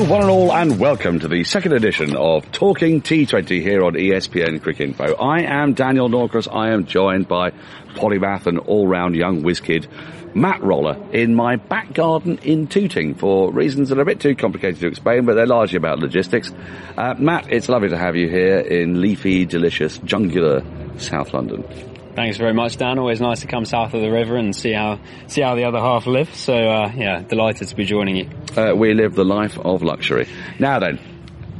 One and all, and welcome to the second edition of Talking T20 here on ESPNcricinfo. I am Daniel Norcross. I am joined by polymath and all-round young whiz kid Matt Roller in my back garden in Tooting for reasons that are a bit too complicated to explain, but they're largely about logistics. Uh, Matt, it's lovely to have you here in leafy, delicious, jungular South London. Thanks very much, Dan. Always nice to come south of the river and see how see how the other half live. So uh, yeah, delighted to be joining you. Uh, we live the life of luxury. Now then,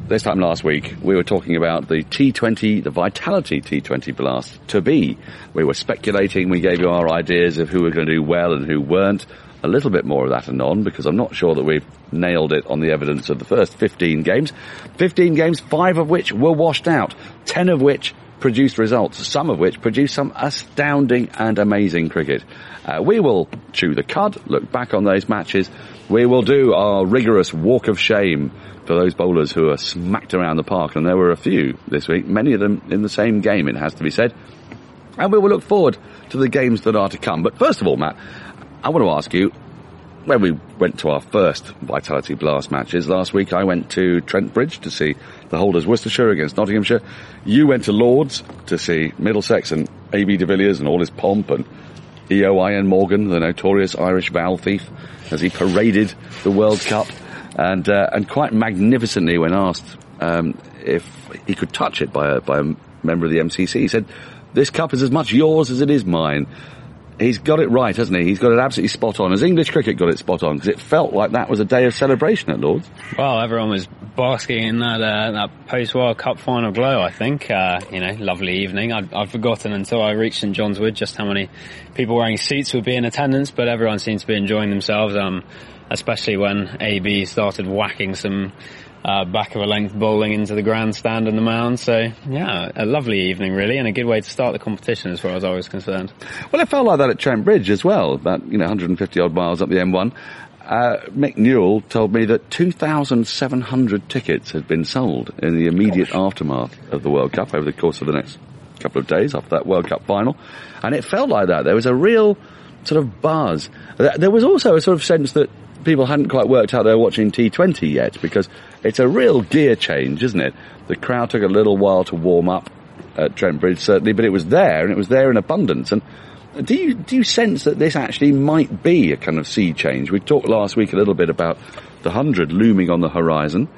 this time last week, we were talking about the T20, the Vitality T20 Blast to be. We were speculating, we gave you our ideas of who were going to do well and who weren't. A little bit more of that anon, because I'm not sure that we've nailed it on the evidence of the first 15 games. 15 games, five of which were washed out, 10 of which produced results, some of which produced some astounding and amazing cricket. Uh, we will chew the cud, look back on those matches. We will do our rigorous walk of shame for those bowlers who are smacked around the park, and there were a few this week, many of them in the same game, it has to be said. And we will look forward to the games that are to come. But first of all, Matt, I want to ask you, when we went to our first Vitality Blast matches last week, I went to Trent Bridge to see the holders Worcestershire against Nottinghamshire. You went to Lords to see Middlesex and AB de Villiers and all his pomp and EOIN Morgan, the notorious Irish vowel thief, as he paraded the World Cup. And, uh, and quite magnificently when asked, um, if he could touch it by a, by a member of the MCC, he said, this cup is as much yours as it is mine he's got it right, hasn't he? He's got it absolutely spot on. As English cricket got it spot on because it felt like that was a day of celebration at Lords. Well, everyone was basking in that uh, that post World Cup final glow. I think uh, you know, lovely evening. I'd, I'd forgotten until I reached St John's Wood just how many people wearing suits would be in attendance, but everyone seemed to be enjoying themselves. Um, especially when AB started whacking some uh, back of a length bowling into the grandstand and the mound. So yeah, a lovely evening really, and a good way to start the competition as far as I was concerned. Well, it felt like that at Trent Bridge as well, about you know 150 odd miles up the M1. Uh, Mick Newell told me that 2,700 tickets had been sold in the immediate Gosh. aftermath of the World Cup over the course of the next couple of days after that World Cup final, and it felt like that. There was a real sort of buzz. There was also a sort of sense that people hadn't quite worked out they were watching T20 yet because it's a real gear change, isn't it? The crowd took a little while to warm up at Trent Bridge, certainly, but it was there and it was there in abundance. And do you do you sense that this actually might be a kind of sea change? We talked last week a little bit about the hundred looming on the horizon,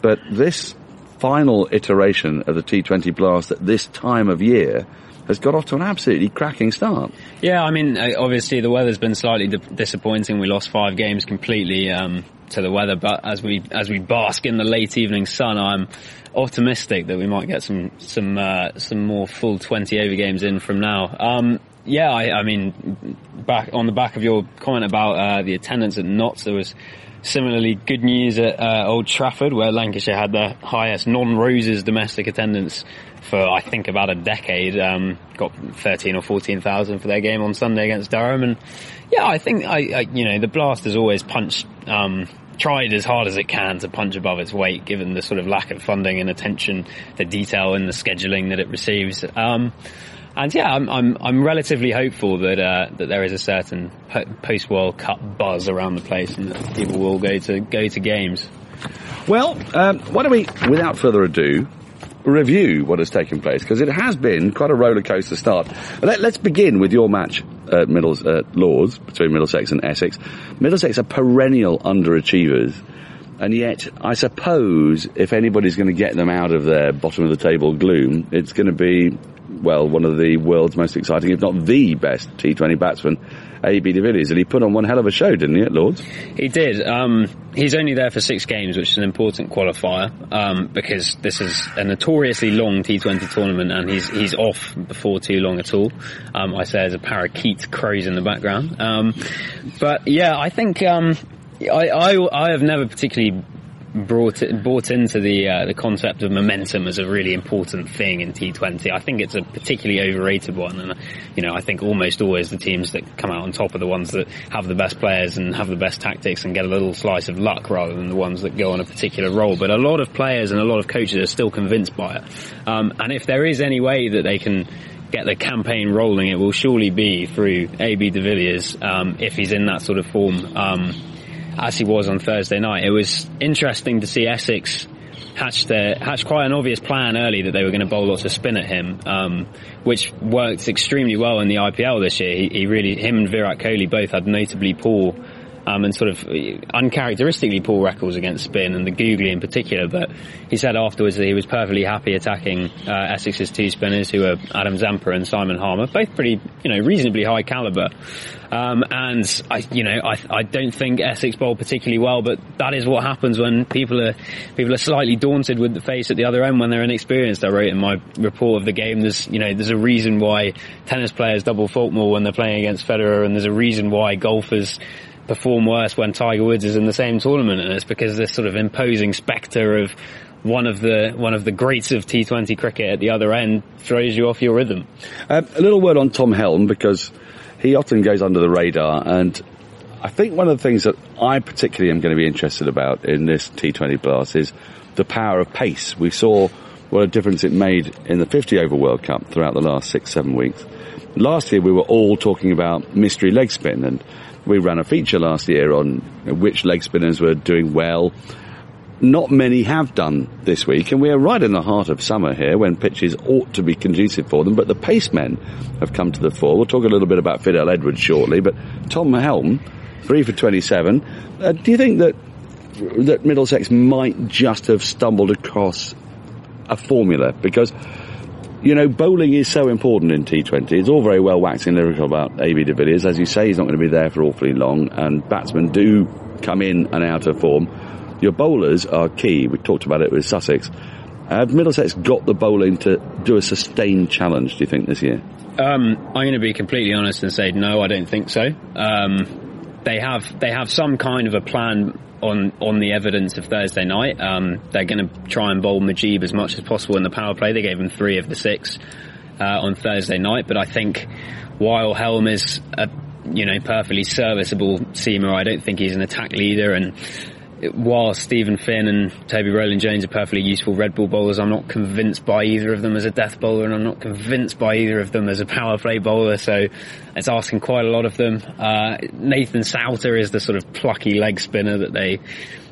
but this final iteration of the T20 Blast at this time of year has got off to an absolutely cracking start. Yeah, I mean, uh, obviously the weather's been slightly di- disappointing. We lost five games completely um, to the weather, but as we as we bask in the late evening sun, I'm optimistic that we might get some some uh, some more full 20 over games in from now. Um, yeah, I, I, mean, back on the back of your comment about uh, the attendance at Notts, there was similarly good news at uh, Old Trafford, where Lancashire had the highest non-Roses domestic attendance for I think about a decade. Um, got thirteen or fourteen thousand for their game on Sunday against Durham, and yeah, I think I, I you know the Blast has always punched. Um, tried as hard as it can to punch above its weight, given the sort of lack of funding and attention, the detail and the scheduling that it receives. Um, and yeah, I'm, I'm, I'm relatively hopeful that uh, that there is a certain post World Cup buzz around the place, and that people will go to go to games. Well, um, why don't we, without further ado, review what has taken place because it has been quite a roller coaster start. Let, us begin with your match at Middles at Lords between Middlesex and Essex. Middlesex are perennial underachievers. And yet, I suppose if anybody's going to get them out of their bottom of the table gloom, it's going to be, well, one of the world's most exciting, if not the best T20 batsman AB de Villiers, and he put on one hell of a show, didn't he, at Lords? He did. Um, he's only there for six games, which is an important qualifier um, because this is a notoriously long T20 tournament, and he's he's off before too long at all. Um, I say as a parakeet crows in the background, um, but yeah, I think um, I, I I have never particularly brought it, bought into the uh, the concept of momentum as a really important thing in T20. I think it's a particularly overrated one, and you know I think almost always the teams that come out on top are the ones that have the best players and have the best tactics and get a little slice of luck rather than the ones that go on a particular roll. But a lot of players and a lot of coaches are still convinced by it, um, and if there is any way that they can get the campaign rolling, it will surely be through AB de Villiers um, if he's in that sort of form. Um, as he was on Thursday night. It was interesting to see Essex hatched uh, hatched quite an obvious plan early that they were going to bowl lots of spin at him, um, which worked extremely well in the IPL this year. He, he, really, him and Virat Kohli both had notably poor um, and sort of uncharacteristically poor records against spin and the googly in particular. But he said afterwards that he was perfectly happy attacking uh, Essex's two spinners, who are Adam Zampa and Simon Harmer, both pretty, you know, reasonably high caliber. Um, and I, you know, I, I don't think Essex bowl particularly well, but that is what happens when people are people are slightly daunted with the face at the other end when they're inexperienced. I wrote in my report of the game. There's, you know, there's a reason why tennis players double fault more when they're playing against Federer, and there's a reason why golfers perform worse when Tiger Woods is in the same tournament, and it's because this sort of imposing spectre of one of the one of the greats of T20 cricket at the other end throws you off your rhythm. Uh, a little word on Tom Helm because he often goes under the radar, and I think one of the things that I particularly am going to be interested about in this T20 Blast is the power of pace. We saw what a difference it made in the 50 over World Cup throughout the last six, seven weeks. Last year we were all talking about mystery leg spin and we ran a feature last year on which leg spinners were doing well. Not many have done this week, and we are right in the heart of summer here when pitches ought to be conducive for them, but the pacemen have come to the fore. We'll talk a little bit about Fidel Edwards shortly, but Tom Helm, three for 27. Uh, do you think that, that Middlesex might just have stumbled across a formula? Because you know, bowling is so important in T20. It's all very well waxing lyrical about AB de Villiers. As you say, he's not going to be there for awfully long, and batsmen do come in and out of form. Your bowlers are key. We talked about it with Sussex. Have Middlesex got the bowling to do a sustained challenge, do you think, this year? Um, I'm going to be completely honest and say no, I don't think so. Um, they have they have some kind of a plan on on the evidence of Thursday night. Um, they're going to try and bowl Mujeeb as much as possible in the power play. They gave him three of the six uh, on Thursday night, but I think while Helm is a you know perfectly serviceable seamer, I don't think he's an attack leader and while Steven Finn and Toby Roland Jones are perfectly useful red ball bowlers, I'm not convinced by either of them as a death bowler, and I'm not convinced by either of them as a power play bowler. So it's asking quite a lot of them. Uh, Nathan Sowter is the sort of plucky leg spinner that they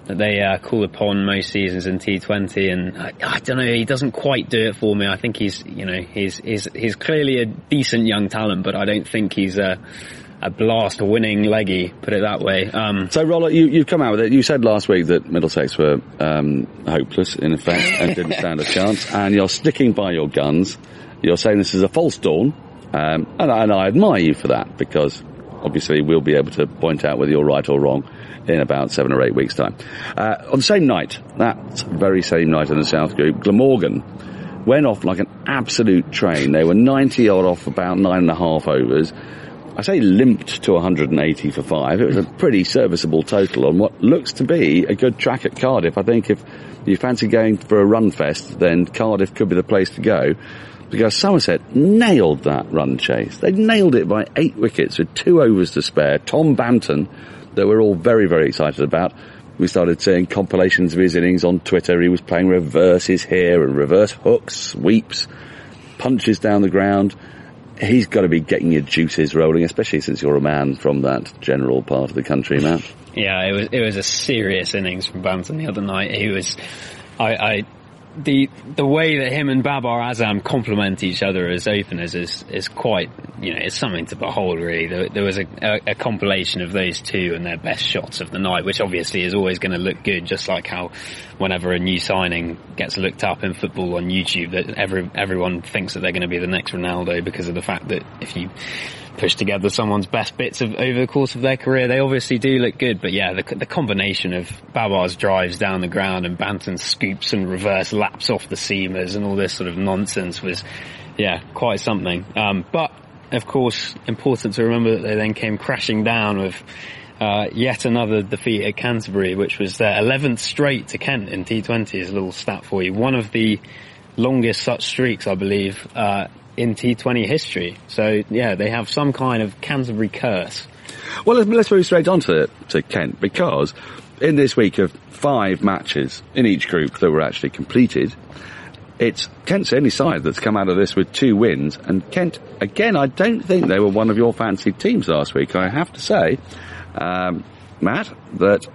that they uh, call upon most seasons in T20, and I, I, don't know, he doesn't quite do it for me. I think he's, you know, he's he's he's clearly a decent young talent, but I don't think he's a a blast winning leggy, put it that way. Um, so, Roller, you, you've come out with it. You said last week that Middlesex were um, hopeless, in effect, and didn't stand a chance, and you're sticking by your guns. You're saying this is a false dawn, um, and, and I admire you for that, because obviously we'll be able to point out whether you're right or wrong in about seven or eight weeks' time. Uh, on the same night, that very same night in the South Group, Glamorgan went off like an absolute train. They were 90 odd off about nine and a half overs. I say limped to 180 for five. It was a pretty serviceable total on what looks to be a good track at Cardiff. I think if you fancy going for a run fest, then Cardiff could be the place to go. Because Somerset nailed that run chase. They nailed it by eight wickets with two overs to spare. Tom Banton, that we're all very, very excited about. We started seeing compilations of his innings on Twitter. He was playing reverses here and reverse hooks, sweeps, punches down the ground he's got to be getting your juices rolling, especially since you're a man from that general part of the country, Matt. Yeah, it was it was a serious innings from Banton the other night. He was, I, I the the way that him and Babar Azam complement each other as openers is is quite you know it's something to behold really. There, there was a, a, a, compilation of those two and their best shots of the night, which obviously is always going to look good. Just like how whenever a new signing gets looked up in football on YouTube, that every everyone thinks that they're going to be the next Ronaldo because of the fact that if you push together someone's best bits of over the course of their career. They obviously do look good, but yeah, the, the combination of Babar's drives down the ground and Banton's scoops and reverse laps off the seamers and all this sort of nonsense was, yeah, quite something. Um, but of course, important to remember that they then came crashing down with uh, yet another defeat at Canterbury, which was their 11th straight to Kent in T20 is a little stat for you. One of the longest such streaks, I believe, uh, in T20 history. So yeah, they have some kind of Canterbury curse. Well, let's, let's move straight on to, to Kent because in this week of five matches in each group that were actually completed, it's Kent's only side that's come out of this with two wins. And Kent, again, I don't think they were one of your fancied teams last week. I have to say, um, Matt, that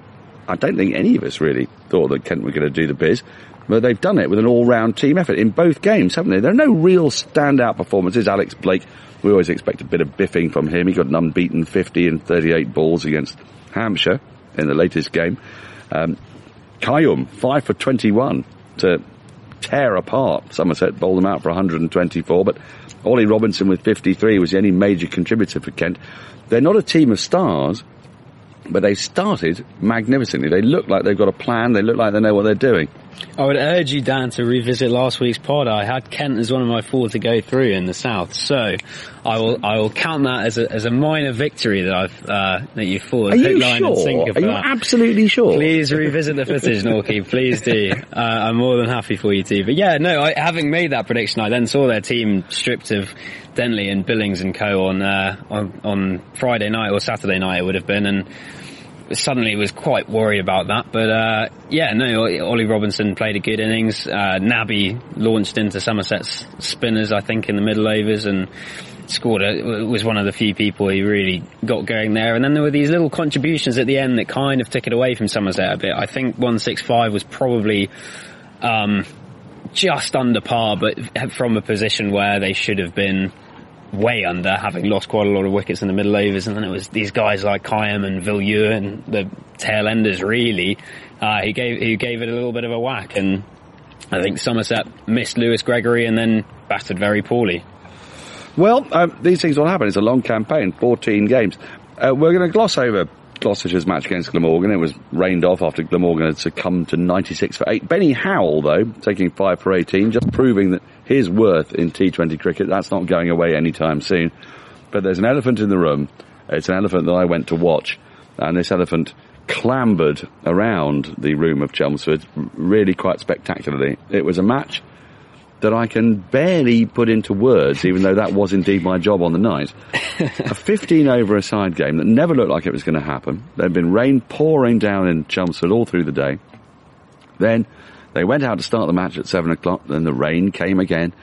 I don't think any of us really thought that Kent were going to do the biz. But they've done it with an all-round team effort in both games, haven't they? There are no real standout performances. Alex Blake, we always expect a bit of biffing from him. He got an unbeaten 50 and 38 balls against Hampshire in the latest game. Um, Qayyum, 5 for 21 to tear apart Somerset, bowled them out for 124, but Ollie Robinson with 53 was the only major contributor for Kent. They're not a team of stars, but they started magnificently. They look like they've got a plan. They look like they know what they're doing. I would urge you, Dan, to revisit last week's pod. I had Kent as one of my four to go through in the south, so I will I will count that as a, as a minor victory that I've uh, that you fought. Are you sure? Are you absolutely sure? Please revisit the footage, Norky. Please do. Uh, I'm more than happy for you to. But yeah, no. I, having made that prediction, I then saw their team stripped of Denley and Billings and co on uh, on on Friday night or Saturday night. It would have been and suddenly was quite worried about that. But uh, yeah, no, Ollie Robinson played a good innings. Uh, launched into Somerset's spinners, I think, in the middle overs and scored. A, was one of the few people who really got going there. And then there were these little contributions at the end that kind of took it away from Somerset a bit. I think 165 was probably. Um, just under par, but from a position where they should have been way under, having lost quite a lot of wickets in the middle overs, and then it was these guys like Qayyum and Villiers and the tail enders really, uh, who gave who gave it a little bit of a whack, and I think Somerset missed Lewis Gregory and then batted very poorly. Well, um, these things will happen. It's a long campaign, 14 games. Uh, we're going to gloss over Gloucestershire's match against Glamorgan. It was rained off after Glamorgan had succumbed to 96 for 8. Benny Howell, though, taking 5 for 18, just proving that his worth in T20 cricket, that's not going away anytime soon. But there's an elephant in the room. It's an elephant that I went to watch. And this elephant clambered around the room of Chelmsford really quite spectacularly. It was a match that I can barely put into words, even though that was indeed my job on the night. a 15 over a side game that never looked like it was going to happen. There'd been rain pouring down in Chelmsford all through the day. Then they went out to start the match at 7 o'clock, then the rain came again.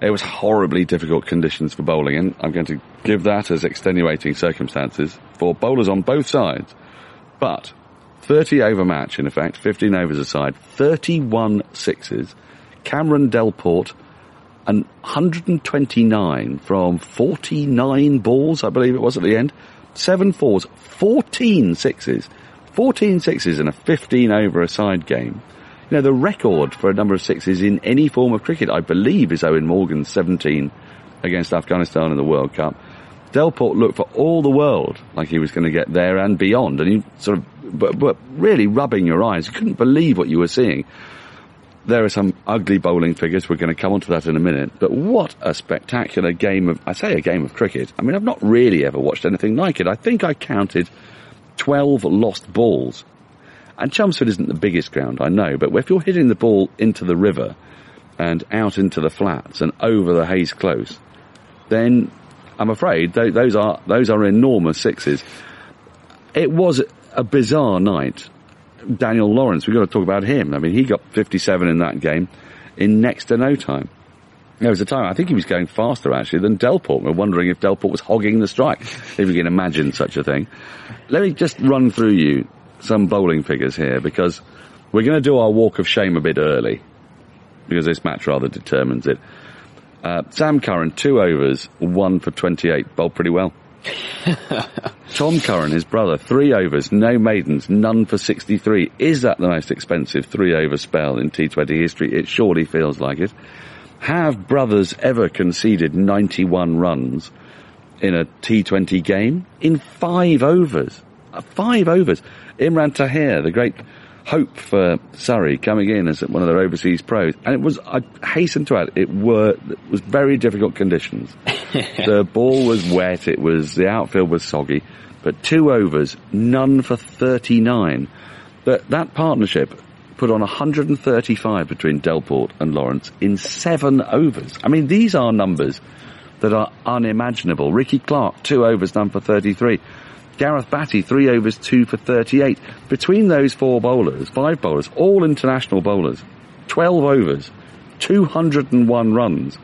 It was horribly difficult conditions for bowling, and I'm going to give that as extenuating circumstances for bowlers on both sides. But 30 over match, in effect, 15 overs aside, 31 sixes, Cameron Delport, and 129 from 49 balls, I believe it was at the end. Seven fours, 14 sixes. 14 sixes in a 15 over a side game. You know, the record for a number of sixes in any form of cricket, I believe, is Eoin Morgan's 17 against Afghanistan in the World Cup. Delport looked for all the world like he was going to get there and beyond, and he sort of, but, but really rubbing your eyes. You couldn't believe what you were seeing. There are some ugly bowling figures. We're going to come on to that in a minute. But what a spectacular game of, I say a game of cricket. I mean, I've not really ever watched anything like it. I think I counted 12 lost balls. And Chelmsford isn't the biggest ground, I know, but if you're hitting the ball into the river and out into the flats and over the Hayes Close, then I'm afraid those are, those are enormous sixes. It was a bizarre night. Daniel Lawrence, we've got to talk about him. I mean, he got 57 in that game in next to no time. There was a time, I think he was going faster actually than Delport. We're wondering if Delport was hogging the strike, if you can imagine such a thing. Let me just run through you some bowling figures here because we're going to do our walk of shame a bit early because this match rather determines it. Uh, Sam Curran, two overs, one for 28, bowled pretty well. Tom Curran, his brother, three overs, no maidens, none for 63. Is that the most expensive three over spell in T20 history? It surely feels like it. Have brothers ever conceded 91 runs in a T20 game? In five overs. Uh, five overs. Imran Tahir, the great hope for Surrey coming in as one of their overseas pros. And it was, I hasten to add, it were, it was very difficult conditions. the ball was wet, it was, the outfield was soggy, but two overs, none for 39. But that partnership put on 135 between Delport and Lawrence in seven overs. I mean, these are numbers that are unimaginable. Rikki Clarke, two overs done for 33. Gareth Batty, three overs, two for 38. Between those four bowlers, five bowlers, all international bowlers, 12 overs, 201 runs.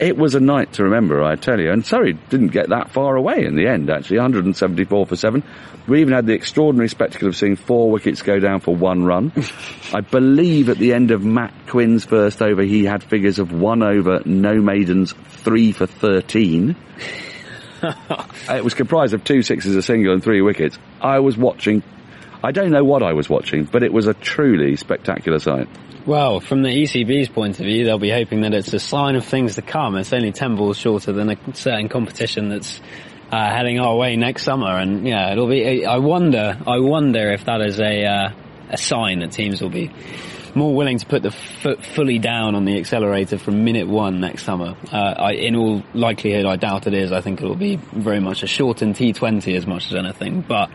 it was a night to remember, I tell you. And Surrey didn't get that far away in the end, actually, 174 for seven. We even had the extraordinary spectacle of seeing four wickets go down for one run. I believe at the end of Matt Quinn's first over, he had figures of one over, no maidens, three for 13. it was comprised of two sixes, a single, and three wickets. I was watching. I don't know what I was watching, but it was a truly spectacular sight. Well, from the ECB's point of view, they'll be hoping that it's a sign of things to come. It's only 10 balls shorter than a certain competition that's uh, heading our way next summer. And yeah, it'll be, I wonder, I wonder if that is a, uh, a sign that teams will be more willing to put the foot fully down on the accelerator from minute one next summer. Uh, I, in all likelihood, I doubt it is. I think it will be very much a shortened T20 as much as anything, but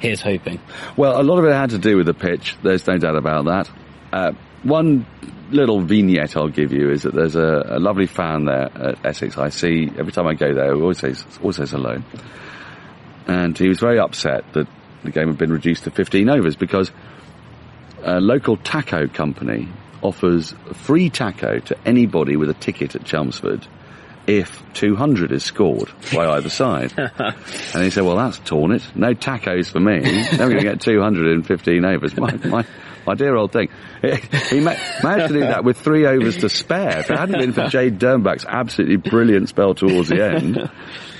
here's hoping. Well, a lot of it had to do with the pitch. There's no doubt about that. Uh, one little vignette I'll give you is that there's a, a, lovely fan there at Essex. I see every time I go there, he always says, always says hello. And he was very upset that the game had been reduced to 15 overs because a local taco company offers free taco to anybody with a ticket at Chelmsford if 200 is scored by either side. and he said, well, that's torn it. No tacos for me. Never going to get 200 in 15 overs. My, my, my dear old thing. He managed to do that with three overs to spare. If it hadn't been for Jade Dernbach's absolutely brilliant spell towards the end,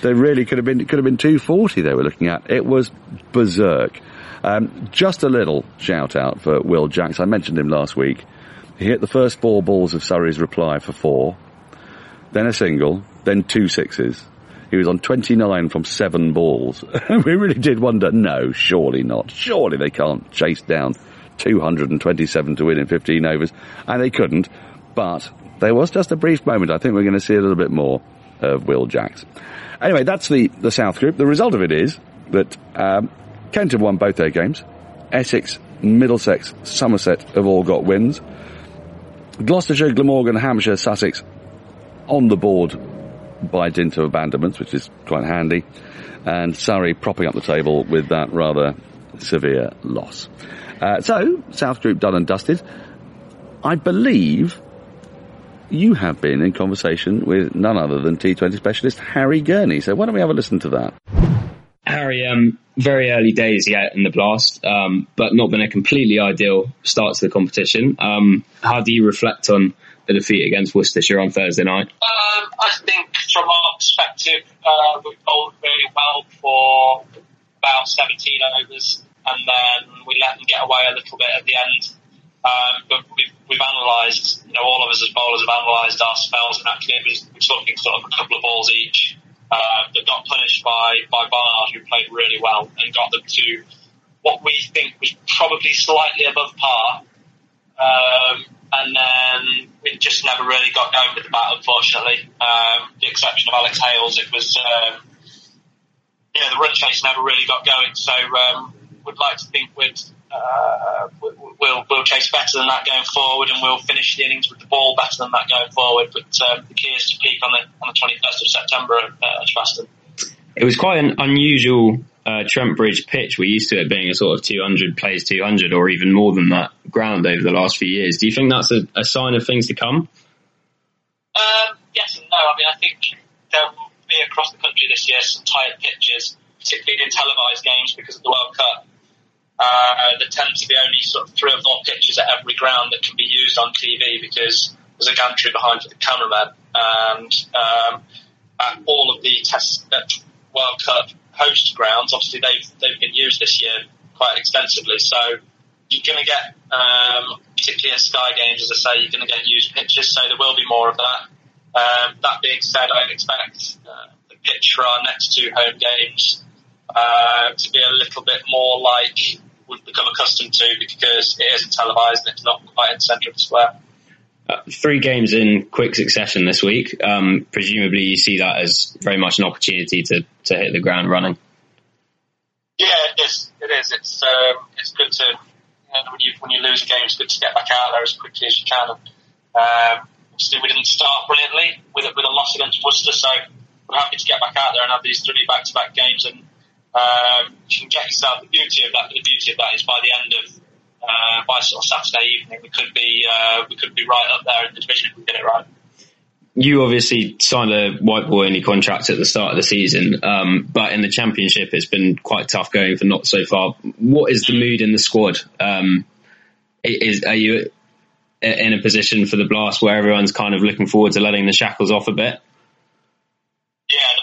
they really could have been, it could have been 240 they were looking at. It was berserk. Um, just a little shout out for Will Jacks. I mentioned him last week. He hit the first four balls of Surrey's reply for four, then a single, then two sixes. He was on 29 from seven balls. we really did wonder, no, surely not. Surely they can't chase down 227 to win in 15 overs. And they couldn't. But there was just a brief moment. I think we're going to see a little bit more of Will Jacks. Anyway, that's the, the South Group. The result of it is that um, Kent have won both their games. Essex, Middlesex, Somerset have all got wins. Gloucestershire, Glamorgan, Hampshire, Sussex on the board by dint of abandonments, which is quite handy. And Surrey propping up the table with that rather severe loss. Uh, so, South Group done and dusted. I believe you have been in conversation with none other than T20 specialist Harry Gurney. So why don't we have a listen to that? Harry, um, very early days yet in the blast, um, but not been a completely ideal start to the competition. Um, how do you reflect on the defeat against Worcestershire on Thursday night? Um, I think from our perspective, uh, we bowled really well for about 17 overs and then we let them get away a little bit at the end. Um, but we've, we've analysed, you know, all of us as bowlers have analysed our spells, and actually it was, we're talking sort of a couple of balls each uh, that got punished by, by Barnard, who played really well and got them to what we think was probably slightly above par. Um, and then we just never really got going with the bat, unfortunately. Um, the exception of Alex Hales, it was, um, yeah, the run chase never really got going. So um, would like to think we'd, uh, we'll, we'll chase better than that going forward and we'll finish the innings with the ball better than that going forward. But um, the key is to peak on the, on the 21st of September at uh, It was quite an unusual uh, Trent Bridge pitch. We're used to it being a sort of 200 plays 200 or even more than that ground over the last few years. Do you think that's a, a sign of things to come? Um, yes and no. I mean, I think there will be across the country this year some tired pitches, particularly in televised games because of the World Cup. Uh, there tend to be only sort of three or four pitches at every ground that can be used on TV because there's a gantry behind for the cameraman. And um, at all of the test World Cup host grounds, obviously they've they've been used this year quite extensively. So you're going to get, um, particularly at Sky games, as I say, you're going to get used pitches. So there will be more of that. Um, that being said, I expect uh, the pitch for our next two home games uh, to be a little bit more like we've become accustomed to because it isn't televised and it's not quite in the centre of the square. Uh, three games in quick succession this week. Um, presumably, you see that as very much an opportunity to, to hit the ground running. Yeah, it is. It is. It's um, it's good to you know, when you when you lose a game, it's good to get back out there as quickly as you can. And, um, obviously, we didn't start brilliantly with with a loss against Worcester, so we're happy to get back out there and have these three back to back games and um, you can get yourself the beauty of that. The beauty of that is by the end of uh, by sort of Saturday evening, we could be uh, we could be right up there in the division if we get it right. you obviously signed a white ball only contract at the start of the season, um, but in the championship, it's been quite tough going for not so far. What is the mood in the squad? Um, is are you in a position for the blast where everyone's kind of looking forward to letting the shackles off a bit?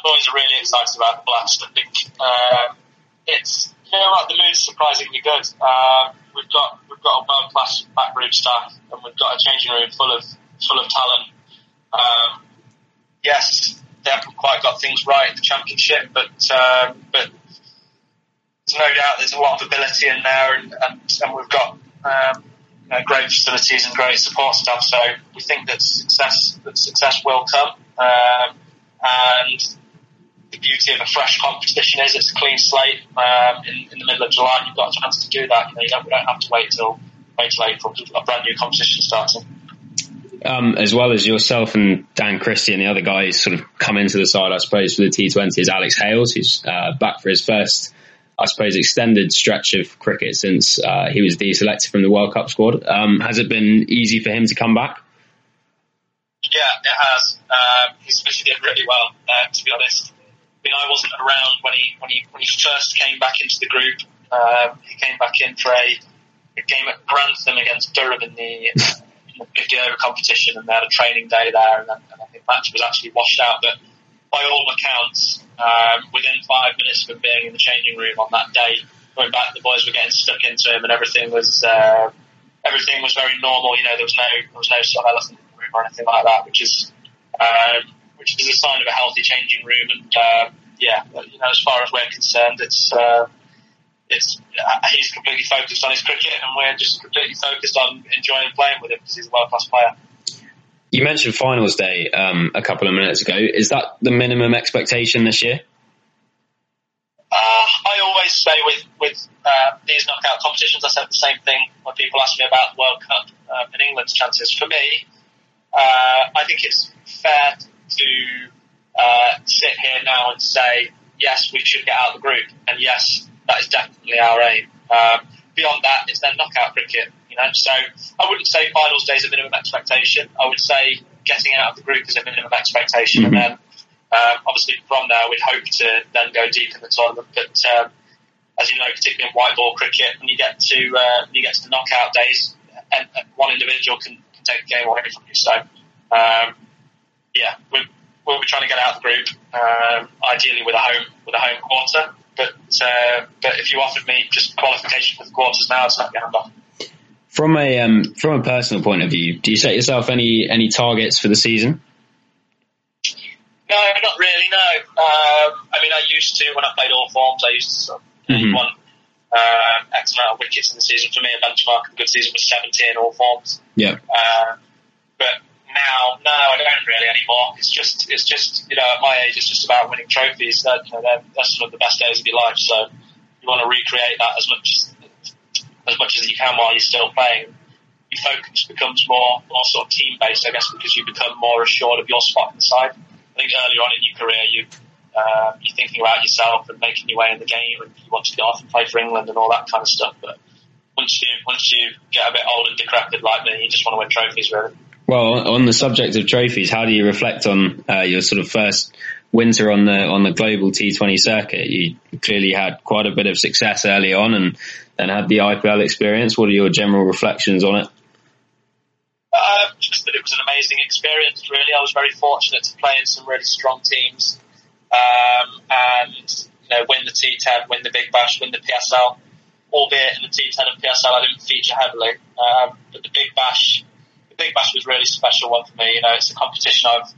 Boys are really excited about the blast. I think uh, it's you know what the mood's surprisingly good. Uh, we've got we've got a world class backroom staff, and we've got a changing room full of full of talent um, yes, they haven't quite got things right in the championship, but um, but there's no doubt there's a lot of ability in there, and, and, and we've got um, you know, great facilities and great support staff. So we think that success that success will come. Um, and the beauty of a fresh competition is it's a clean slate. Um, in, in, the middle of July, you've got a chance to do that. You know, you don't, we don't have to wait till wait till April. We've got a brand new competition starting um, as well as yourself and Dan Christian and the other guys sort of come into the side, I suppose, for the T20 is Alex Hales, who's uh, back for his first, I suppose, extended stretch of cricket since uh, he was deselected from the World Cup squad. Um, has it been easy for him to come back? Yeah, it has. Um, he's actually did really well, uh, to be honest. I mean, I wasn't around when he when he when he first came back into the group. Um, he came back in for a, a game at Grantham against Durham in the 50 over competition and they had a training day there and, then, and I think match was actually washed out. But by all accounts, um, within five minutes of him being in the changing room on that day, going back, the boys were getting stuck into him and everything was uh, everything was very normal. You know, there was no there was no sort of elephant in the room or anything like that, which is um, which is a sign of a healthy changing room. And uh, yeah, you know, as far as we're concerned, it's. Uh, it's uh, he's completely focused on his cricket, and we're just completely focused on enjoying playing with him because he's a world class player. You mentioned finals day um, a couple of minutes ago. Is that the minimum expectation this year? Uh, I always say with with uh, these knockout competitions, I said the same thing when people ask me about World Cup uh, and England's chances. For me, uh, I think it's fair to uh, sit here now and say yes, we should get out of the group, and yes, that is definitely our aim. Um, beyond that, it's then knockout cricket. You know, so I wouldn't say finals day is a minimum expectation. I would say getting out of the group is a minimum expectation, mm-hmm. and then um, obviously from there we'd hope to then go deep in the tournament. But um, as you know, particularly in white ball cricket, when you get to uh, when you get to the knockout days, and, and one individual can, can, take a game away from you. So um, yeah, we're, we'll be trying to get out of the group, um, ideally with a home with a home quarter. But uh, but if you offered me just qualification for the quarters now, it's not going to From a um, from a personal point of view, do you set yourself any any targets for the season? No, not really. No. Um, I mean, I used to when I played all forms. I used to sort of mm-hmm. won um, X amount of wickets in the season. For me, a benchmark of a good season was 70 in all forms. Yeah. Uh, but now, no, I don't really anymore. It's just, it's just, you know, at my age, it's just about winning trophies. That, you know, that's sort of the best days of your life. So you want to recreate that as much as much as you can while you're still playing. Your focus becomes more, more sort of team based, I guess, because you become more assured of your spot in the side. I think earlier on in your career, you uh, you're thinking about yourself and making your way in the game, and you want to go off and play for England and all that kind of stuff. But once you once you get a bit old and decrepit like me, you just want to win trophies, really. Well, on the subject of trophies, how do you reflect on uh, your sort of first winter on the on the global T20 circuit? You clearly had quite a bit of success early on, and and had the IPL experience. What are your general reflections on it? Uh, just that it was an amazing experience. Really, I was very fortunate to play in some really strong teams, um, and you know, win the T10, win the Big Bash, win the PSL. Albeit in the T10 and PSL, I didn't feature heavily, um, but the Big Bash Big Bash was a really special one for me. You know, it's a competition I've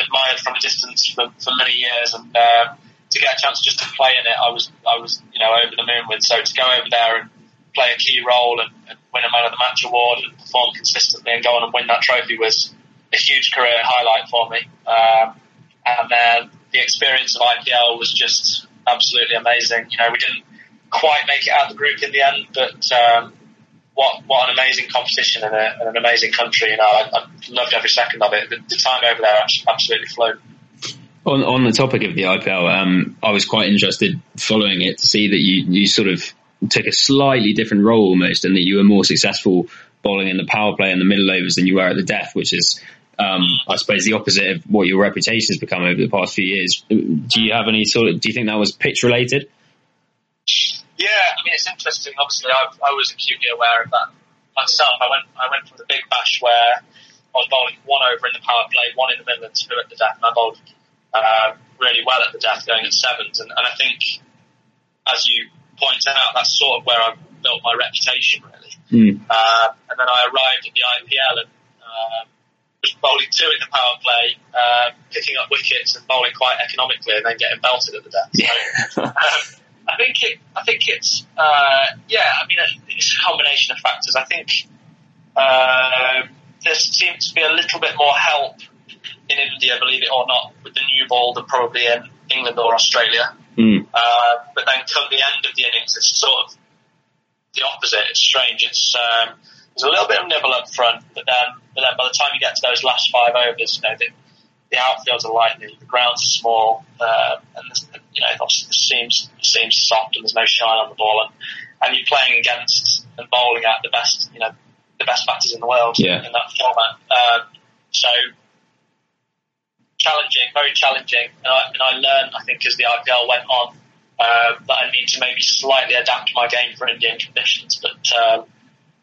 admired from a distance for, for many years, and uh, to get a chance just to play in it, I was I was you know over the moon with. So to go over there and play a key role and, and win a man of the match award and perform consistently and go on and win that trophy was a huge career highlight for me. Um, and then the experience of IPL was just absolutely amazing. You know, we didn't quite make it out of the group in the end, but um, what what an amazing competition and, a, and an amazing country. You know, I, I, loved every second of it. The, the time over there absolutely flew. On, on the topic of the IPL, um, I was quite interested following it to see that you, you sort of took a slightly different role almost, and that you were more successful bowling in the power play and the middle overs than you were at the death, which is Um, I suppose the opposite of what your reputation has become over the past few years. Do you have any sort of? Do you think that was pitch related? Yeah, I mean it's interesting. Obviously, I, I was acutely aware of that myself. I went I went from the Big Bash where I was bowling one over in the power play, one in the Midlands, two at the death, and I bowled uh, really well at the death, going at sevens. And, and I think, as you point out, that's sort of where I built my reputation really. Mm. Uh, and then I arrived at the IPL and uh, was bowling two in the power play, uh, picking up wickets and bowling quite economically, and then getting belted at the death. So, um, I think it. I think it's. Uh, yeah. I mean, it's a combination of factors. I think uh, there seems to be a little bit more help in India, believe it or not, with the new ball than probably in England or Australia. Mm. Uh, but then come the end of the innings, it's sort of the opposite. It's strange. It's um, there's a little bit of nibble up front, but then but then by the time you get to those last five overs, you know the, the outfields are lightning, the grounds are small, uh, and you know obviously the seams the seams soft and there's no shine on the ball, and and you're playing against and bowling at the best you know the best batters in the world yeah. in that format. Um, so challenging, very challenging, and I, and I learned, I think, as the IPL went on, uh, that I need to maybe slightly adapt my game for Indian conditions. But uh,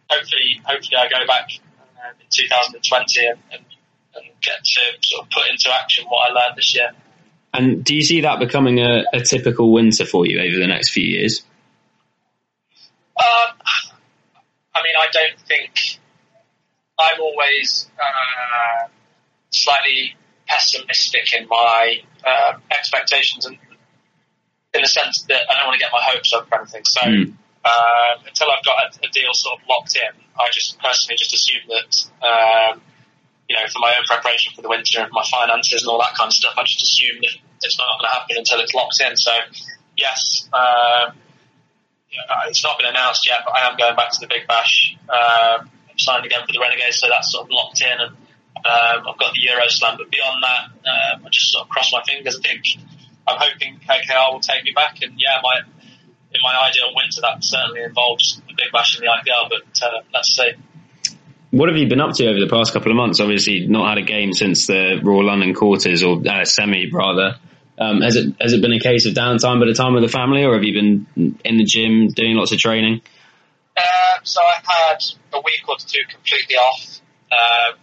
hopefully, hopefully, I go back uh, in 2020 and, and, and, get to sort of put into action what I learned this year. And do you see that becoming a, a typical winter for you over the next few years? Um, I mean, I don't think I'm always uh, slightly pessimistic in my uh, expectations, and in the sense that I don't want to get my hopes up or anything. So mm. uh, until I've got a, a, deal sort of locked in, I just personally just assume that. Um, you know, for my own preparation for the winter and my finances and all that kind of stuff, I just assume that it's not going to happen until it's locked in. So, yes, um, it's not been announced yet, but I am going back to the Big Bash. Um, I'm signed again for the Renegades, so that's sort of locked in. And um, I've got the Euro Slam, but beyond that, I just sort of cross my fingers. I think I'm hoping KKR will take me back, and yeah, my in my ideal winter that certainly involves the Big Bash and the IPL. But uh, let's see. What have you been up to over the past couple of months? Obviously, not had a game since the Royal London quarters or uh, semi rather. Um, has it has it been a case of downtime by the time with the family, or have you been in the gym doing lots of training? Uh, so I had a week or two completely off, uh,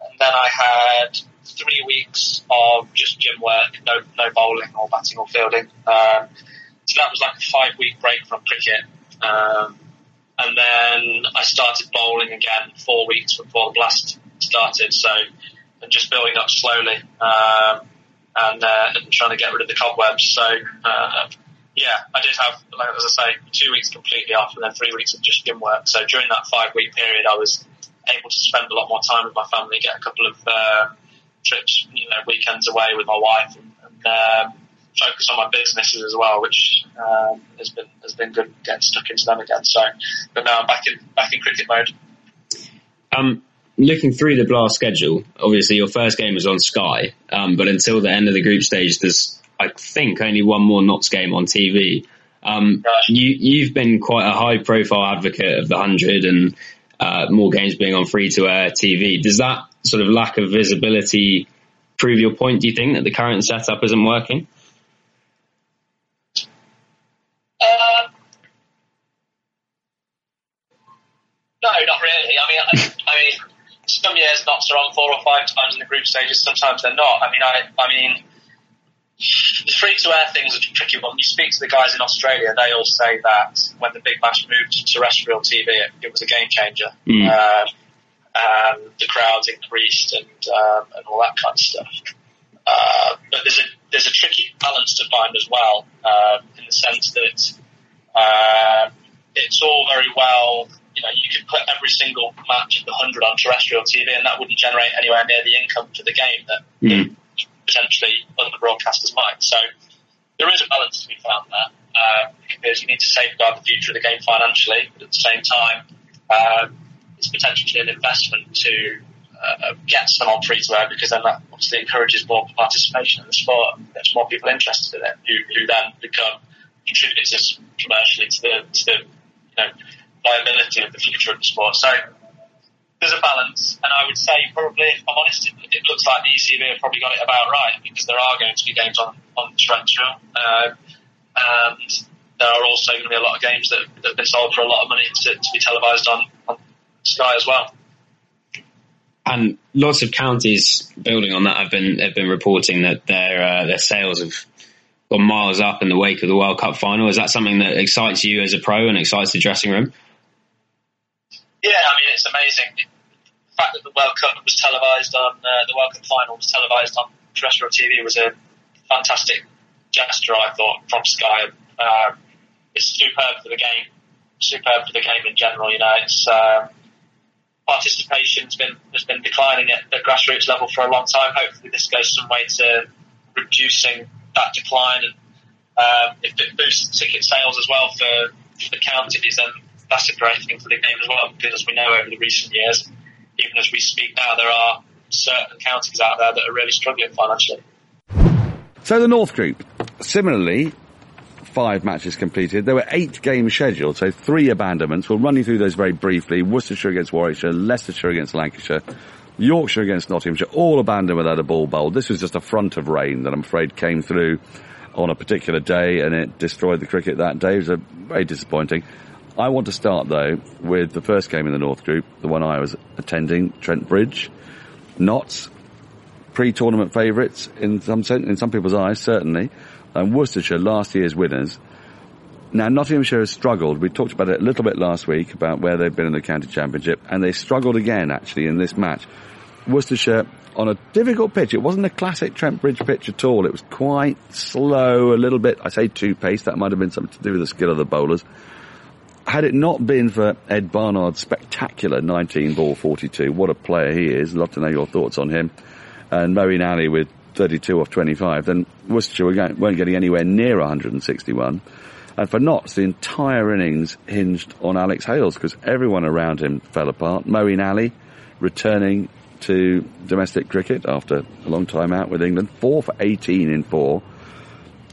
and then I had three weeks of just gym work, no no bowling or batting or fielding. Um, so that was like a five week break from cricket, um, and then I started bowling again four weeks before the blast started. So and just building up slowly. Um, and, uh, and trying to get rid of the cobwebs. So, uh, yeah, I did have, like, as I say, two weeks completely off and then three weeks of just gym work. So during that five week period, I was able to spend a lot more time with my family, get a couple of uh, trips, you know, weekends away with my wife, and, and um, focus on my businesses as well, which um, has been has been good getting stuck into them again. So, but now I'm back in back in cricket mode. Um, looking through the Blast schedule, obviously your first game was on Sky, um, but until the end of the group stage, there's I think only one more Notts game on TV. Um, you, you've been quite a high profile advocate of the hundred and uh, more games being on free to air TV. Does that sort of lack of visibility prove your point? Do you think that the current setup isn't working? Uh, no, not really. I mean, I, I mean some years Notts are on four or five times in the group stages. Sometimes they're not. I mean, I, I mean, the free to air thing is a tricky one. You speak to the guys in Australia, they all say that when the Big Bash moved to terrestrial TV, it, it was a game changer. Mm. Um, and the crowds increased and um, and all that kind of stuff. Uh, but there's a there's a tricky balance to find as well, uh, in the sense that uh, it's all very well you know, you could put every single match of the 100 on terrestrial TV and that wouldn't generate anywhere near the income for the game that mm. potentially other broadcasters might. So there is a balance to be found there uh, because you need to safeguard the future of the game financially, but at the same time, um, it's potentially an investment to uh, get some on free to air because then that obviously encourages more participation in the sport. There's more people interested in it who, who then become contributors commercially to the, to the you know, viability of the future of the sport. So there's a balance, and I would say probably, if I'm honest, it, it, looks like the ECB have probably got it about right because there are going to be games on on Trent uh, and there are also going to be a lot of games that, that been sold for a lot of money to, to be televised on, on Sky as well. And lots of counties building on that have been have been reporting that their uh, their sales have gone miles up in the wake of the World Cup final. Is that something that excites you as a pro and excites the dressing room? Yeah, I mean it's amazing. The fact that the World Cup was televised on uh, the World Cup final was televised on terrestrial TV was a fantastic gesture. I thought from Sky. Uh, it's superb for the game. Superb for the game in general. You know, it's. Uh, participation's been has been declining at the grassroots level for a long time. Hopefully, this goes some way to reducing that decline, and um, if it boosts ticket sales as well for, for the counties, then that's a great thing for the game as well. Because as we know over the recent years, even as we speak now, there are certain counties out there that are really struggling financially. So the North Group, similarly, five matches completed. There were eight games scheduled, so three abandonments. We'll run you through those very briefly. Worcestershire against Warwickshire, Leicestershire against Lancashire, Yorkshire against Nottinghamshire, all abandoned without a ball bowled. This was just a front of rain that I'm afraid came through on a particular day and it destroyed the cricket that day. It was a, very disappointing. I want to start though with the first game in the North Group, the one I was attending, Trent Bridge. Notts, pre-tournament favourites in some in some people's eyes, certainly and Worcestershire, last year's winners. Now, Nottinghamshire has struggled. We talked about it a little bit last week about where they've been in the county championship, and they struggled again, actually, in this match. Worcestershire on a difficult pitch. It wasn't a classic Trent Bridge pitch at all. It was quite slow, a little bit, I say two pace. That might have been something to do with the skill of the bowlers. Had it not been for Ed Barnard's spectacular 19 ball 42, what a player he is. Love to know your thoughts on him. And Moeen Ali with 32 off 25, then Worcestershire weren't getting anywhere near 161. And for Notts, the entire innings hinged on Alex Hales because everyone around him fell apart. Moeen Ali returning to domestic cricket after a long time out with England, four for 18 in four.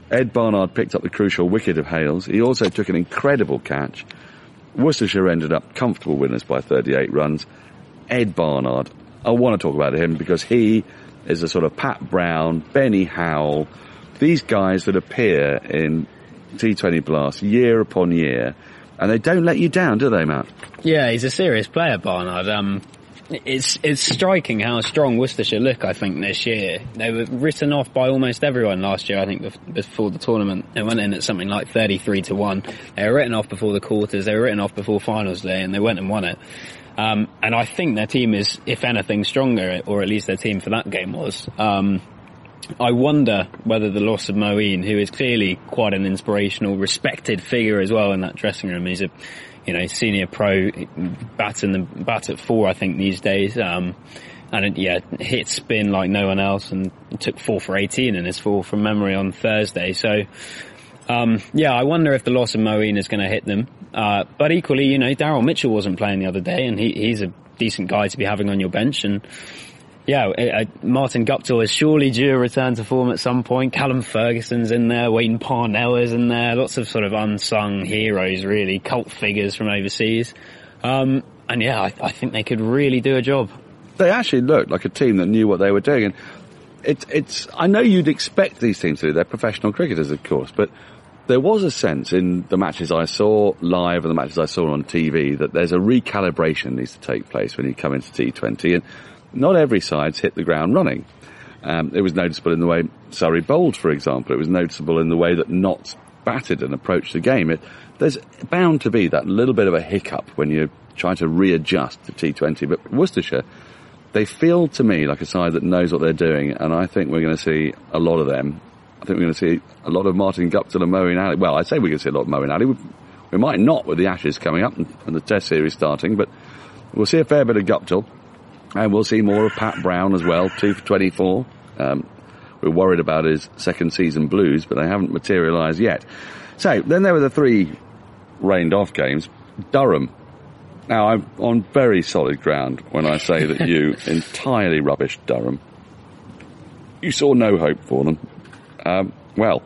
Ed Barnard picked up the crucial wicket of Hales. He also took an incredible catch. Worcestershire ended up comfortable winners by 38 runs. Ed Barnard, I want to talk about him because he is a sort of Pat Brown, Benny Howell, these guys that appear in T20 Blast year upon year, and they don't let you down, do they, Matt? Yeah, he's a serious player, Barnard. Um, it's it's striking how strong Worcestershire look. I think this year they were written off by almost everyone last year. I think before the tournament, they went in at something like thirty-three to one. They were written off before the quarters. They were written off before finals day, and they went and won it. Um, and I think their team is, if anything, stronger, or at least their team for that game was. Um, I wonder whether the loss of Moeen, who is clearly quite an inspirational, respected figure as well in that dressing room, he's a, you know, senior pro, batting the bat at four, I think these days. Um, and it, yeah, hit spin like no one else, and took four for eighteen in his four from memory on Thursday. So um, yeah, I wonder if the loss of Moeen is going to hit them. Uh, but equally, you know, Daryl Mitchell wasn't playing the other day, and he, he's a decent guy to be having on your bench. And yeah, uh, Martin Guptill is surely due a return to form at some point. Callum Ferguson's in there, Wayne Parnell is in there. Lots of sort of unsung heroes, really, cult figures from overseas. Um, and yeah, I, I think they could really do a job. They actually looked like a team that knew what they were doing. And it's, it's, I know you'd expect these teams to do. They're professional cricketers, of course, but there was a sense in the matches I saw live and the matches I saw on TV that there's a recalibration needs to take place when you come into T20 and not every side's hit the ground running. Um, it was noticeable in the way Surrey bowled, for example. It was noticeable in the way that Notts batted and approached the game. It, there's bound to be that little bit of a hiccup when you're trying to readjust to T20. But Worcestershire, they feel to me like a side that knows what they're doing, and I think we're going to see a lot of them I think we're going to see a lot of Martin Guptill and Moeen Ali. Well, I say we're going to see a lot of Moeen Ali. We, we might not with the Ashes coming up and, and, the Test series starting, but we'll see a fair bit of Guptill. And we'll see more of Pat Brown as well, 2 for 24. Um, we're worried about his second season blues, but they haven't materialised yet. So, then there were the three rained off games. Durham. Now, I'm on very solid ground when I say that you entirely rubbished Durham. You saw no hope for them. Um, well,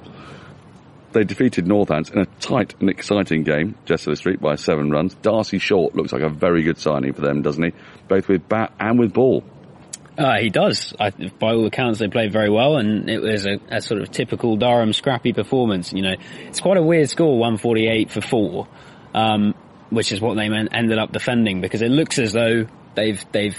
they defeated Northants in a tight and exciting game, Chester Street, by seven runs. Darcy Short looks like a very good signing for them, doesn't he? Both with bat and with ball. Uh, he does. I, by all accounts, they played very well, and it was a, a, sort of typical Durham scrappy performance. You know, it's quite a weird score, 148 for four, um, which is what they ended up defending because it looks as though they've they've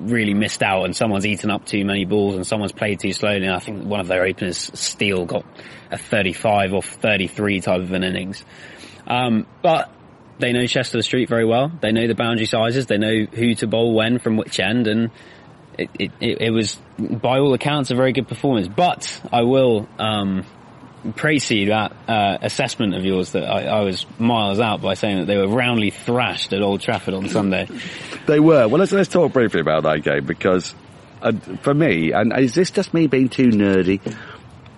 really missed out and someone's eaten up too many balls and someone's played too slowly. And I think one of their openers, Steel, got a 35 or 33 type of an innings. Um, but they know Chester Street very well. They know the boundary sizes. They know who to bowl when from which end, and it, it, it was, by all accounts, a very good performance. But I will um, you that uh, assessment of yours that I, I, was miles out by saying that they were roundly thrashed at Old Trafford on Sunday. they were. Well, let's let's talk briefly about that game because uh, for me, and is this just me being too nerdy?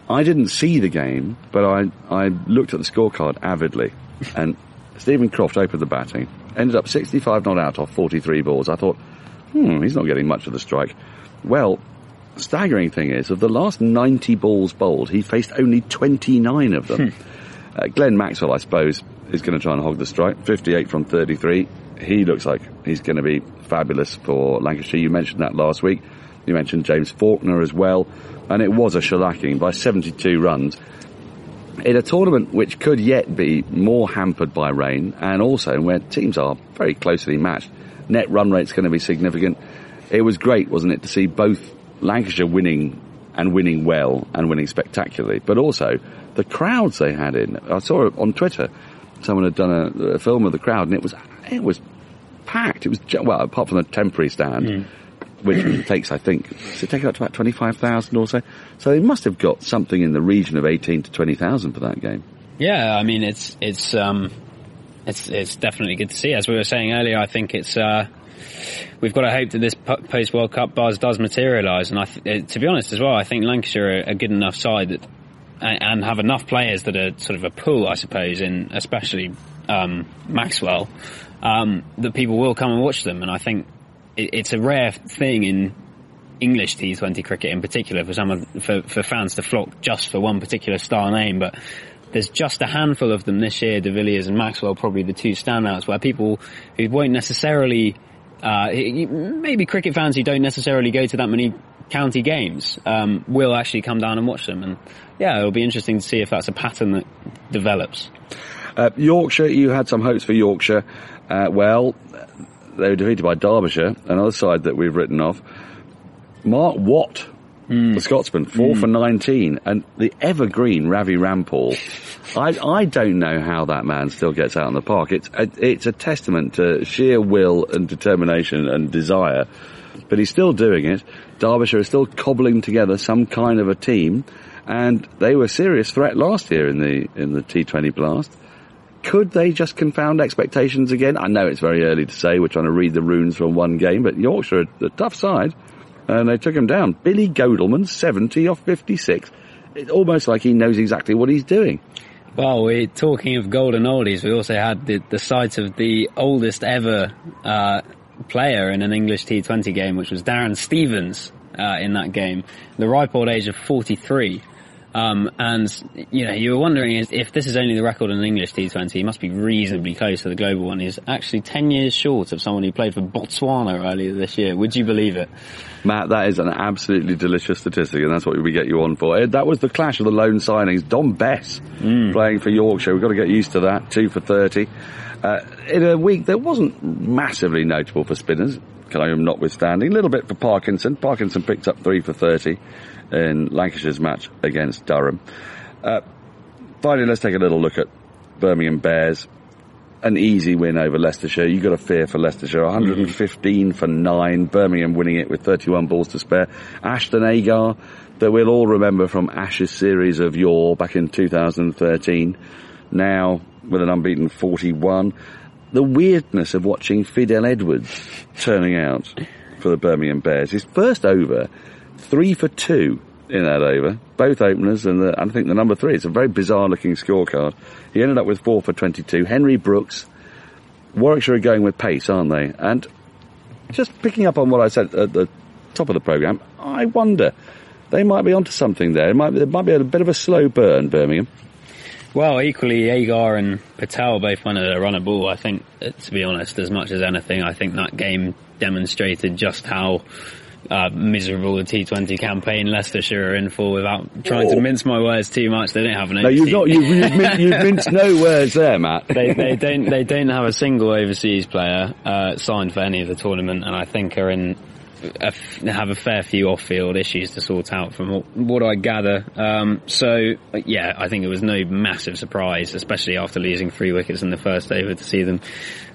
I didn't see the game, but I I looked at the scorecard avidly, and Steven Croft opened the batting, ended up 65 not out off 43 balls. I thought, hmm, he's not getting much of the strike. Well, staggering thing is, of the last 90 balls bowled, he faced only 29 of them. Hmm. Uh, Glenn Maxwell, I suppose, is going to try and hog the strike. 58 from 33. He looks like he's going to be fabulous for Lancashire. You mentioned that last week. You mentioned James Faulkner as well. And it was a shellacking by 72 runs in a tournament which could yet be more hampered by rain and also where teams are very closely matched. Net run rate's going to be significant. It was great, wasn't it, to see both Lancashire winning and winning well and winning spectacularly, but also the crowds they had in. I saw on Twitter. Someone had done a, a film of the crowd, and it was it was packed. It was well, apart from the temporary stand, mm. which takes I think does it take up to about twenty five thousand or so. So they must have got something in the region of eighteen to twenty thousand for that game. Yeah, I mean it's it's um it's it's definitely good to see. As we were saying earlier, I think it's. Uh, we've got to hope that this post World Cup buzz does materialise. And I th- uh, to be honest as well, I think Lancashire are a good enough side that, and have enough players that are sort of a pull, I suppose, in especially um, Maxwell, um, that people will come and watch them. And I think it, it's a rare thing in English T20 cricket in particular for some of, for, for fans to flock just for one particular star name, but there's just a handful of them this year, De Villiers and Maxwell probably the two standouts where people who won't necessarily uh, maybe cricket fans who don't necessarily go to that many county games um, will actually come down and watch them. And yeah, it'll be interesting to see if that's a pattern that develops. Uh, Yorkshire, you had some hopes for Yorkshire. Uh, well, they were defeated by Derbyshire, another side that we've written off. Mark Watt Mm. The Scotsman, four mm. for 19. And the evergreen Ravi Rampaul, I, I don't know how that man still gets out in the park. It's a, it's a testament to sheer will and determination and desire. But he's still doing it. Derbyshire is still cobbling together some kind of a team. And they were a serious threat last year in the, in the T20 blast. Could they just confound expectations again? I know it's very early to say. We're trying to read the runes from one game, but Yorkshire, are a tough side and they took him down. Billy Godleman, 70 off 56. It's almost like he knows exactly what he's doing. Well, we're talking of golden oldies. We also had the, the sight of the oldest ever uh, player in an English T20 game, which was Darren Stevens uh, in that game. The ripe old age of 43. Um, and, you know, you were wondering if this is only the record in an English T20, he must be reasonably close to the global one. He's actually 10 years short of someone who played for Botswana earlier this year. Would you believe it? Matt, that is an absolutely delicious statistic, and that's what we get you on for. That was the clash of the loan signings. Dom Bess mm. playing for Yorkshire. We've got to get used to that. Two for 30. Uh, in a week that wasn't massively notable for spinners, Notwithstanding. A little bit for Parkinson. Parkinson picked up three for 30 in Lancashire's match against Durham. Uh, finally, let's take a little look at Birmingham Bears. An easy win over Leicestershire. You've got to fear for Leicestershire. 115 mm-hmm. for 9. Birmingham winning it with 31 balls to spare. Ashton Agar, that we'll all remember from Ashes series of yore back in 2013. Now with an unbeaten 41. The weirdness of watching Fidel Edwards turning out for the Birmingham Bears. His first over three for two in that over, both openers, and the, I think the number three. It's a very bizarre looking scorecard. He ended up with four for 22. Henry Brookes, Warwickshire are going with pace, aren't they? And just picking up on what I said at the top of the programme, I wonder, they might be onto something there. It might, it might be a bit of a slow burn, Birmingham. Well, equally, Agar and Patel both wanted a run of ball. I think, uh, to be honest, as much as anything, I think that game demonstrated just how uh, miserable the T20 campaign Leicestershire are in for without trying to mince my words too much. They don't have an No, you've not. You've, you've, min- you've minced no words there, Matt. they, they don't they don't have a single overseas player uh, signed for any of the tournament, and I think are in have a fair few off-field issues to sort out from what, what I gather. Um, so yeah, I think it was no massive surprise, especially after losing three wickets in the first over, to see them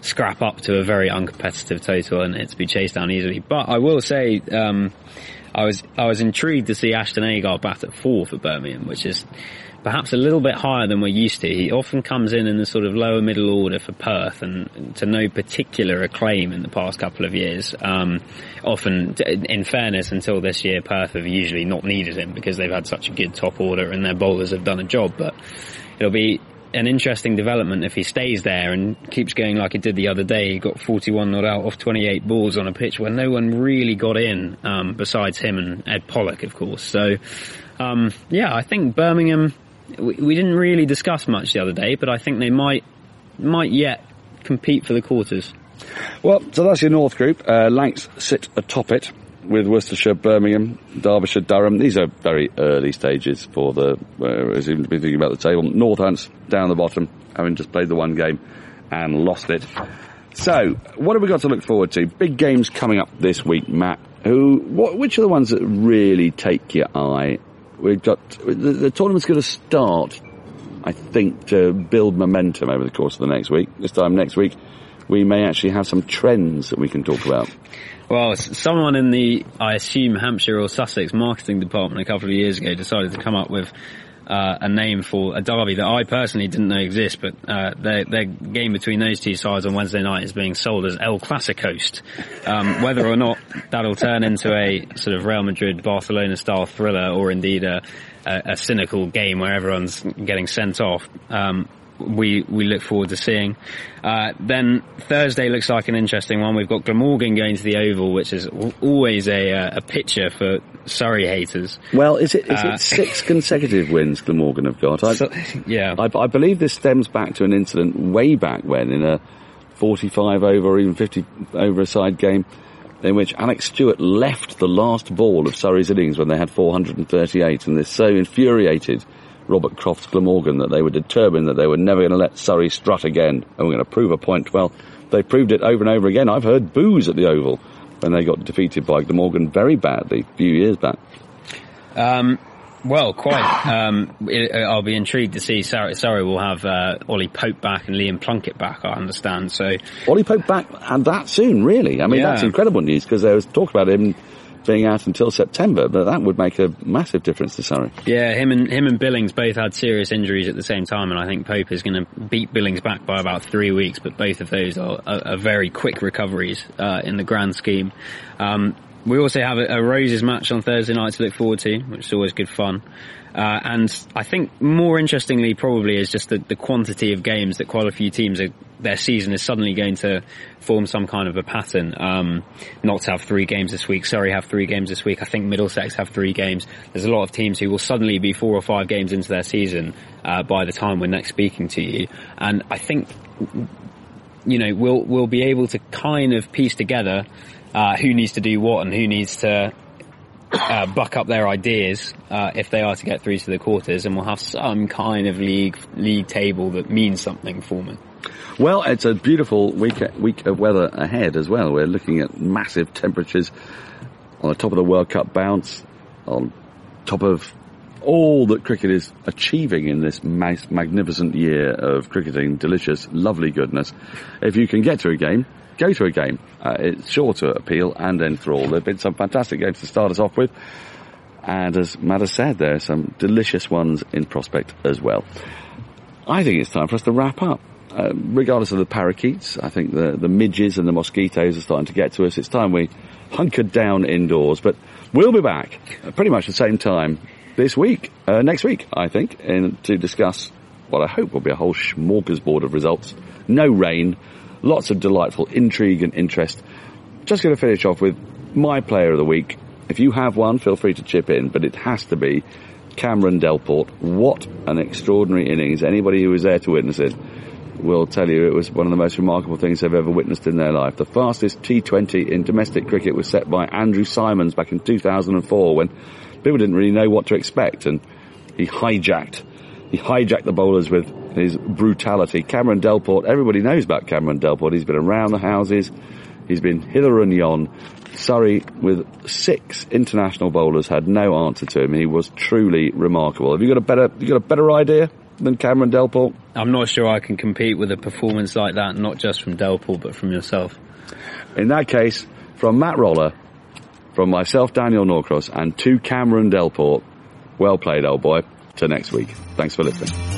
scrap up to a very uncompetitive total and it to be chased down easily. But I will say. Um, I was I was intrigued to see Ashton Agar bat at four for Birmingham, which is perhaps a little bit higher than we're used to. He often comes in in the sort of lower middle order for Perth, and to no particular acclaim in the past couple of years. Um, often, in fairness, until this year, Perth have usually not needed him because they've had such a good top order and their bowlers have done a job. But it'll be an interesting development if he stays there and keeps going like he did the other day. He got 41 not out off 28 balls on a pitch where no one really got in, um, besides him and Ed Pollock, of course. So, um, yeah, I think Birmingham, we, we didn't really discuss much the other day, but I think they might, might yet compete for the quarters. Well, so that's your North Group. Uh, Lancs sit atop it with Worcestershire, Birmingham, Derbyshire, Durham. These are very early stages for the, uh, even to be thinking about the table. Northants down the bottom, having just played the one game and lost it. So, what have we got to look forward to? Big games coming up this week, Matt. Who, what, which are the ones that really take your eye? We've got, the, the tournament's going to start, I think, to build momentum over the course of the next week. This time next week, we may actually have some trends that we can talk about. Well, someone in the, I assume, Hampshire or Sussex marketing department a couple of years ago decided to come up with uh, a name for a derby that I personally didn't know exist, but uh, their, their game between those two sides on Wednesday night is being sold as El Clasicoast. Um, whether or not that'll turn into a sort of Real Madrid Barcelona style thriller or indeed a, a, a cynical game where everyone's getting sent off, um, we we look forward to seeing. Uh, then Thursday looks like an interesting one. We've got Glamorgan going to the Oval, which is always a uh, a picture for Surrey haters. Well, is it is Uh, it six consecutive wins Glamorgan have got? I, So, yeah, I, I believe this stems back to an incident way back when in a 45 over or even 50 over a side game in which Alex Stewart left the last ball of Surrey's innings when they had 438 and this so infuriated Robert Croft's Glamorgan that they were determined that they were never going to let Surrey strut again and were going to prove a point. Well, they proved it over and over again. I've heard boos at the Oval when they got defeated by Glamorgan very badly a few years back. Um, well, quite. Um, it, I'll be intrigued to see. Surrey, Surrey will have uh, Ollie Pope back and Liam Plunkett back. I understand. So Ollie Pope back and that soon, really. I mean, Yeah. that's incredible news because there was talk about him being out until September, but that would make a massive difference to Surrey. yeah, him and him and Billings both had serious injuries at the same time, and I think Pope is going to beat Billings back by about three weeks. But both of those are, are, are very quick recoveries uh, in the grand scheme. Um, we also have a, a Roses match on Thursday night to look forward to, which is always good fun. Uh, and I think more interestingly probably is just the, the quantity of games that quite a few teams are, their season is suddenly going to form some kind of a pattern. Um, not to have three games this week. Surrey have three games this week. I think Middlesex have three games. There's a lot of teams who will suddenly be four or five games into their season uh, by the time we're next speaking to you. And I think you know, we'll we'll be able to kind of piece together uh, who needs to do what and who needs to uh, buck up their ideas uh, if they are to get through to the quarters, and we'll have some kind of league league table that means something for me. Well, it's a beautiful week, week of weather ahead as well. We're looking at massive temperatures on the top of the World Cup bounce, on top of all that cricket is achieving in this mag- magnificent year of cricketing, delicious, lovely goodness. If you can get to a game, go to a game. Uh, it's sure to appeal and enthrall. There have been some fantastic games to start us off with. And as Matt has said, there are some delicious ones in prospect as well. I think it's time for us to wrap up. Uh, regardless of the parakeets, I think the, the midges and the mosquitoes are starting to get to us. It's time we hunkered down indoors, but we'll be back pretty much the same time this week, uh, next week, I think, in, to discuss what I hope will be a whole smorgasbord of results. No rain, lots of delightful intrigue and interest. Just going to finish off with my player of the week. If you have one, feel free to chip in, but it has to be Cameron Delport. What an extraordinary innings. Anybody who was there to witness it will tell you it was one of the most remarkable things they've ever witnessed in their life. The fastest T20 in domestic cricket was set by Andrew Symonds back in 2004 when people didn't really know what to expect and he hijacked, he hijacked the bowlers with his brutality. Cameron Delport, everybody knows about Cameron Delport. He's been around the houses. He's been hither and yon. Surrey, with six international bowlers, had no answer to him. He was truly remarkable. Have you got a better, you got a better idea than Cameron Delport? I'm not sure I can compete with a performance like that, not just from Delport, but from yourself. In that case, from Matt Roller, from myself, Daniel Norcross, and to Cameron Delport, well played, old boy. To next week. Thanks for listening.